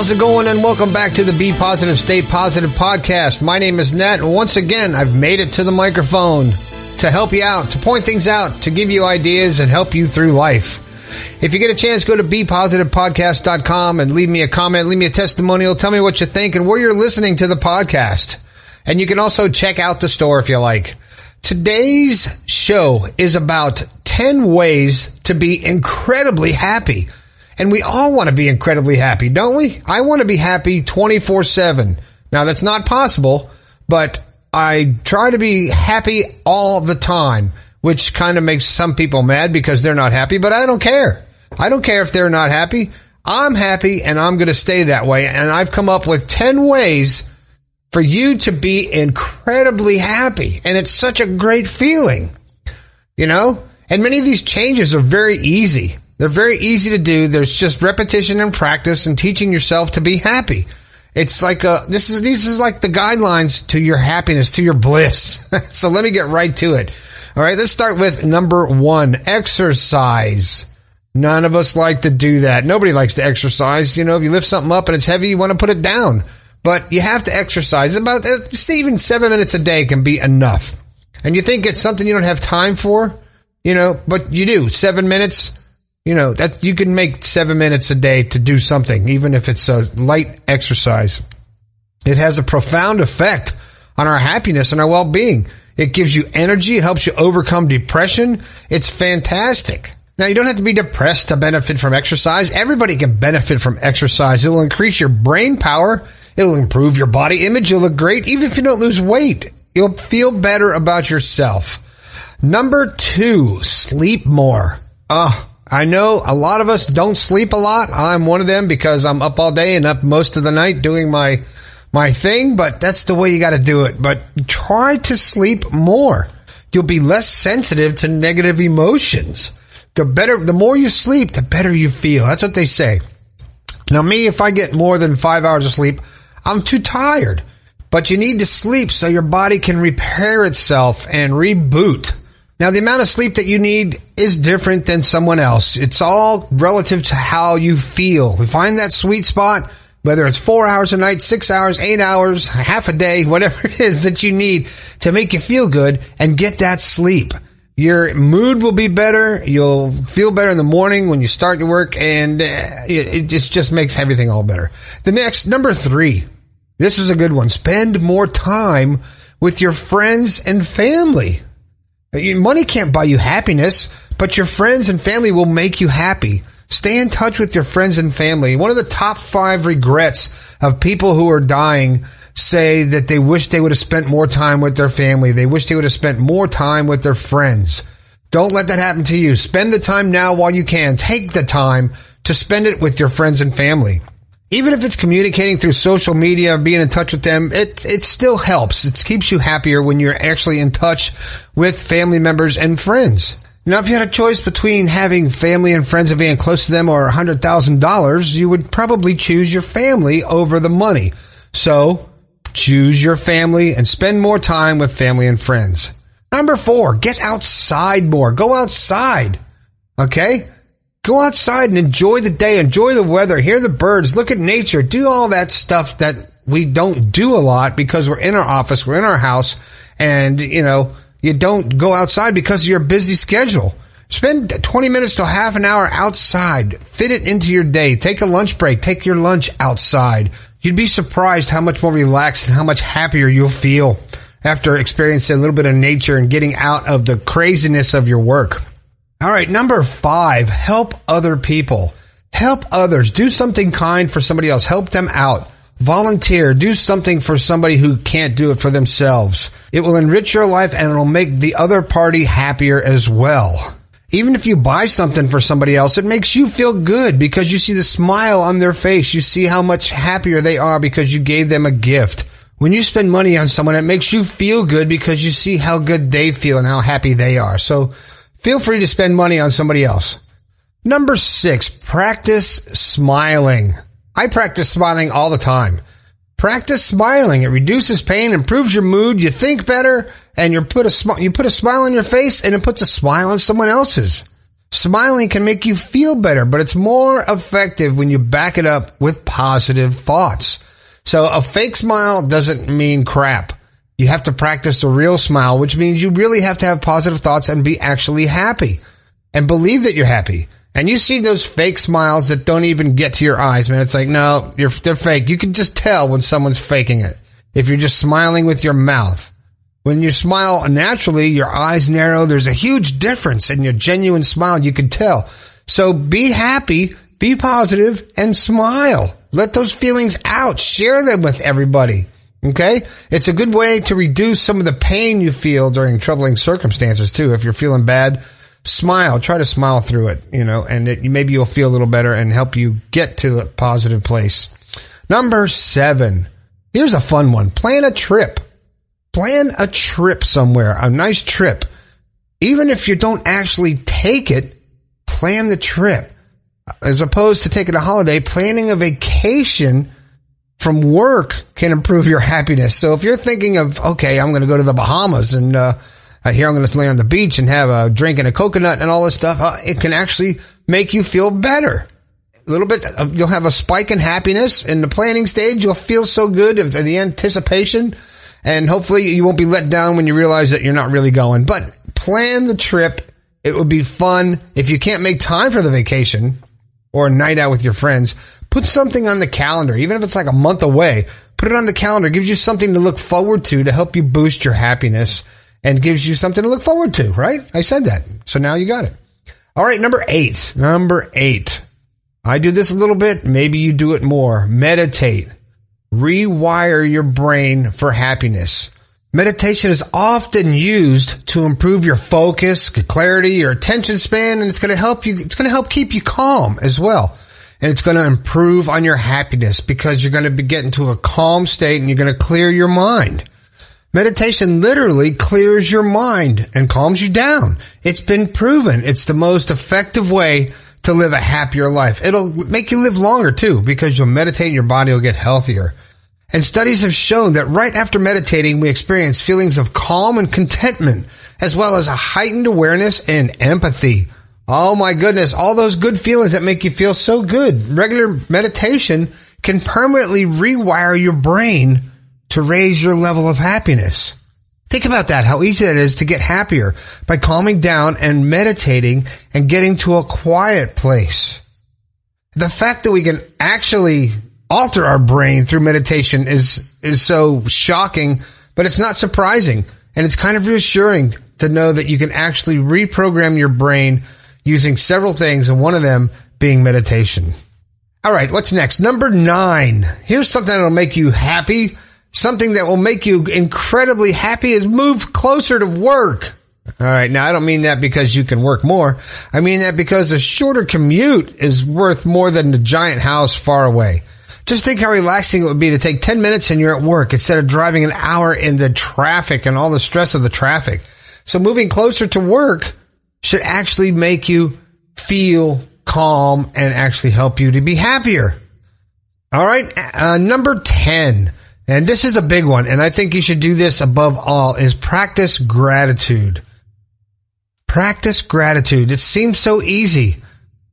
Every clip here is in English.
How's it going? And welcome back to the Be Positive, Stay Positive podcast. My name is Nat, and once again, I've made it to the microphone to help you out, to point things out, to give you ideas and help you through life. If you get a chance, go to bepositivepodcast.com and leave me a comment, leave me a testimonial, tell me what you think and where you're listening to the podcast. And you can also check out the store if you like. Today's show is about 10 ways to be incredibly happy. And we all want to be incredibly happy, don't we? I want to be happy 24 7. Now that's not possible, but I try to be happy all the time, which kind of makes some people mad because they're not happy, but I don't care. I don't care if they're not happy. I'm happy and I'm going to stay that way. And I've come up with 10 ways for you to be incredibly happy. And it's such a great feeling, you know? And many of these changes are very easy. They're very easy to do. There's just repetition and practice and teaching yourself to be happy. It's like a, this is, these is like the guidelines to your happiness, to your bliss. so let me get right to it. All right. Let's start with number one, exercise. None of us like to do that. Nobody likes to exercise. You know, if you lift something up and it's heavy, you want to put it down, but you have to exercise about, uh, even seven minutes a day can be enough. And you think it's something you don't have time for, you know, but you do seven minutes you know, that you can make seven minutes a day to do something, even if it's a light exercise. It has a profound effect on our happiness and our well-being. It gives you energy. It helps you overcome depression. It's fantastic. Now, you don't have to be depressed to benefit from exercise. Everybody can benefit from exercise. It will increase your brain power. It'll improve your body image. You'll look great. Even if you don't lose weight, you'll feel better about yourself. Number two, sleep more. Ah, I know a lot of us don't sleep a lot. I'm one of them because I'm up all day and up most of the night doing my my thing, but that's the way you got to do it. But try to sleep more. You'll be less sensitive to negative emotions. The better, the more you sleep, the better you feel. That's what they say. Now, me, if I get more than five hours of sleep, I'm too tired. But you need to sleep so your body can repair itself and reboot. Now, the amount of sleep that you need is different than someone else. It's all relative to how you feel. We find that sweet spot, whether it's four hours a night, six hours, eight hours, half a day, whatever it is that you need to make you feel good and get that sleep. Your mood will be better. You'll feel better in the morning when you start your work and uh, it just, just makes everything all better. The next, number three. This is a good one. Spend more time with your friends and family. Money can't buy you happiness, but your friends and family will make you happy. Stay in touch with your friends and family. One of the top five regrets of people who are dying say that they wish they would have spent more time with their family. They wish they would have spent more time with their friends. Don't let that happen to you. Spend the time now while you can. Take the time to spend it with your friends and family even if it's communicating through social media, being in touch with them, it, it still helps. It keeps you happier when you're actually in touch with family members and friends. Now, if you had a choice between having family and friends and being close to them or $100,000, you would probably choose your family over the money. So choose your family and spend more time with family and friends. Number four, get outside more. Go outside. Okay? Go outside and enjoy the day, enjoy the weather, hear the birds, look at nature, do all that stuff that we don't do a lot because we're in our office, we're in our house, and, you know, you don't go outside because of your busy schedule. Spend 20 minutes to half an hour outside. Fit it into your day. Take a lunch break. Take your lunch outside. You'd be surprised how much more relaxed and how much happier you'll feel after experiencing a little bit of nature and getting out of the craziness of your work. All right, number five, help other people. Help others. Do something kind for somebody else. Help them out. Volunteer. Do something for somebody who can't do it for themselves. It will enrich your life and it'll make the other party happier as well. Even if you buy something for somebody else, it makes you feel good because you see the smile on their face. You see how much happier they are because you gave them a gift. When you spend money on someone, it makes you feel good because you see how good they feel and how happy they are. So Feel free to spend money on somebody else. Number six, practice smiling. I practice smiling all the time. Practice smiling. It reduces pain, improves your mood, you think better, and you put a sm- you put a smile on your face and it puts a smile on someone else's. Smiling can make you feel better, but it's more effective when you back it up with positive thoughts. So a fake smile doesn't mean crap. You have to practice a real smile, which means you really have to have positive thoughts and be actually happy and believe that you're happy. And you see those fake smiles that don't even get to your eyes, man. It's like, no, you're, they're fake. You can just tell when someone's faking it. If you're just smiling with your mouth. When you smile naturally, your eyes narrow. There's a huge difference in your genuine smile. You can tell. So be happy, be positive, and smile. Let those feelings out. Share them with everybody. Okay? It's a good way to reduce some of the pain you feel during troubling circumstances too. If you're feeling bad, smile. Try to smile through it, you know, and it, maybe you'll feel a little better and help you get to a positive place. Number seven. Here's a fun one. Plan a trip. Plan a trip somewhere, a nice trip. Even if you don't actually take it, plan the trip. As opposed to taking a holiday, planning a vacation from work can improve your happiness. So if you're thinking of, okay, I'm going to go to the Bahamas and, uh, uh, here I'm going to lay on the beach and have a drink and a coconut and all this stuff. Uh, it can actually make you feel better. A little bit, uh, you'll have a spike in happiness in the planning stage. You'll feel so good of the anticipation and hopefully you won't be let down when you realize that you're not really going, but plan the trip. It would be fun. If you can't make time for the vacation or a night out with your friends, put something on the calendar, even if it's like a month away. Put it on the calendar. It gives you something to look forward to to help you boost your happiness and gives you something to look forward to, right? I said that. So now you got it. All right. Number eight. Number eight. I do this a little bit. Maybe you do it more. Meditate. Rewire your brain for happiness. Meditation is often used to improve your focus, clarity, your attention span, and it's going to help you, it's going to help keep you calm as well and it's going to improve on your happiness because you're going to be getting to a calm state and you're going to clear your mind. Meditation literally clears your mind and calms you down. It's been proven. It's the most effective way to live a happier life. It'll make you live longer too because you'll meditate and your body will get healthier. And studies have shown that right after meditating, we experience feelings of calm and contentment, as well as a heightened awareness and empathy. Oh my goodness, all those good feelings that make you feel so good. Regular meditation can permanently rewire your brain to raise your level of happiness. Think about that, how easy that is to get happier by calming down and meditating and getting to a quiet place. The fact that we can actually alter our brain through meditation is, is so shocking, but it's not surprising. And it's kind of reassuring to know that you can actually reprogram your brain using several things, and one of them being meditation. All right, what's next? Number nine. Here's something that'll make you happy. Something that will make you incredibly happy is move closer to work. All right. Now I don't mean that because you can work more. I mean that because a shorter commute is worth more than the giant house far away. Just think how relaxing it would be to take 10 minutes and you're at work instead of driving an hour in the traffic and all the stress of the traffic. So moving closer to work should actually make you feel calm and actually help you to be happier. All right. Uh, number 10. And this is a big one. And I think you should do this above all is practice gratitude. Practice gratitude. It seems so easy.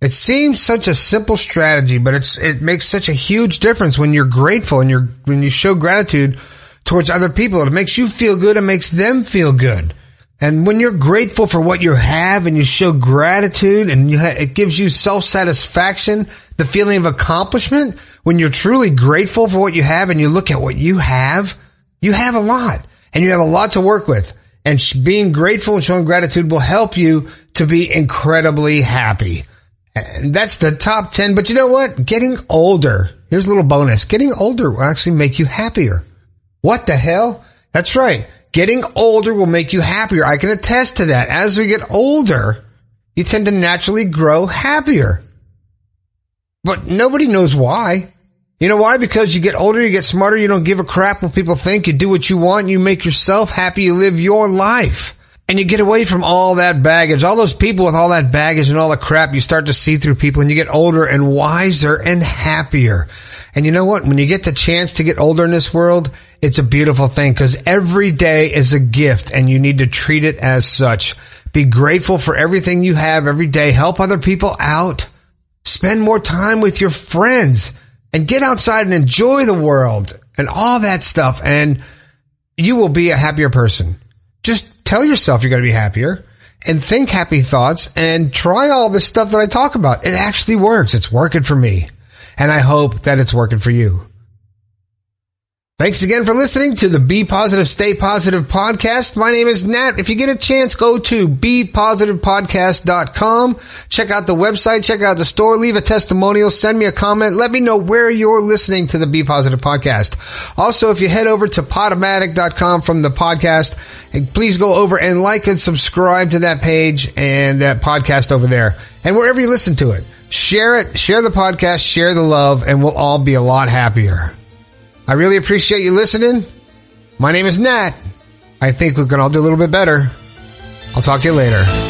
It seems such a simple strategy, but it's, it makes such a huge difference when you're grateful and you're, when you show gratitude towards other people. It makes you feel good. It makes them feel good. And when you're grateful for what you have and you show gratitude and you ha- it gives you self-satisfaction, the feeling of accomplishment, when you're truly grateful for what you have and you look at what you have, you have a lot and you have a lot to work with. And sh- being grateful and showing gratitude will help you to be incredibly happy. And that's the top 10. But you know what? Getting older. Here's a little bonus. Getting older will actually make you happier. What the hell? That's right. Getting older will make you happier. I can attest to that. As we get older, you tend to naturally grow happier. But nobody knows why. You know why? Because you get older, you get smarter, you don't give a crap what people think, you do what you want, you make yourself happy, you live your life. And you get away from all that baggage, all those people with all that baggage and all the crap you start to see through people and you get older and wiser and happier. And you know what? When you get the chance to get older in this world, it's a beautiful thing because every day is a gift and you need to treat it as such. Be grateful for everything you have every day. Help other people out. Spend more time with your friends and get outside and enjoy the world and all that stuff. And you will be a happier person. Just tell yourself you're going to be happier and think happy thoughts and try all the stuff that I talk about. It actually works. It's working for me. And I hope that it's working for you. Thanks again for listening to the Be Positive, Stay Positive podcast. My name is Nat. If you get a chance, go to BePositivePodcast.com. Check out the website, check out the store, leave a testimonial, send me a comment. Let me know where you're listening to the Be Positive podcast. Also, if you head over to Podomatic.com from the podcast, and please go over and like and subscribe to that page and that podcast over there. And wherever you listen to it, share it, share the podcast, share the love, and we'll all be a lot happier. I really appreciate you listening. My name is Nat. I think we can all do a little bit better. I'll talk to you later.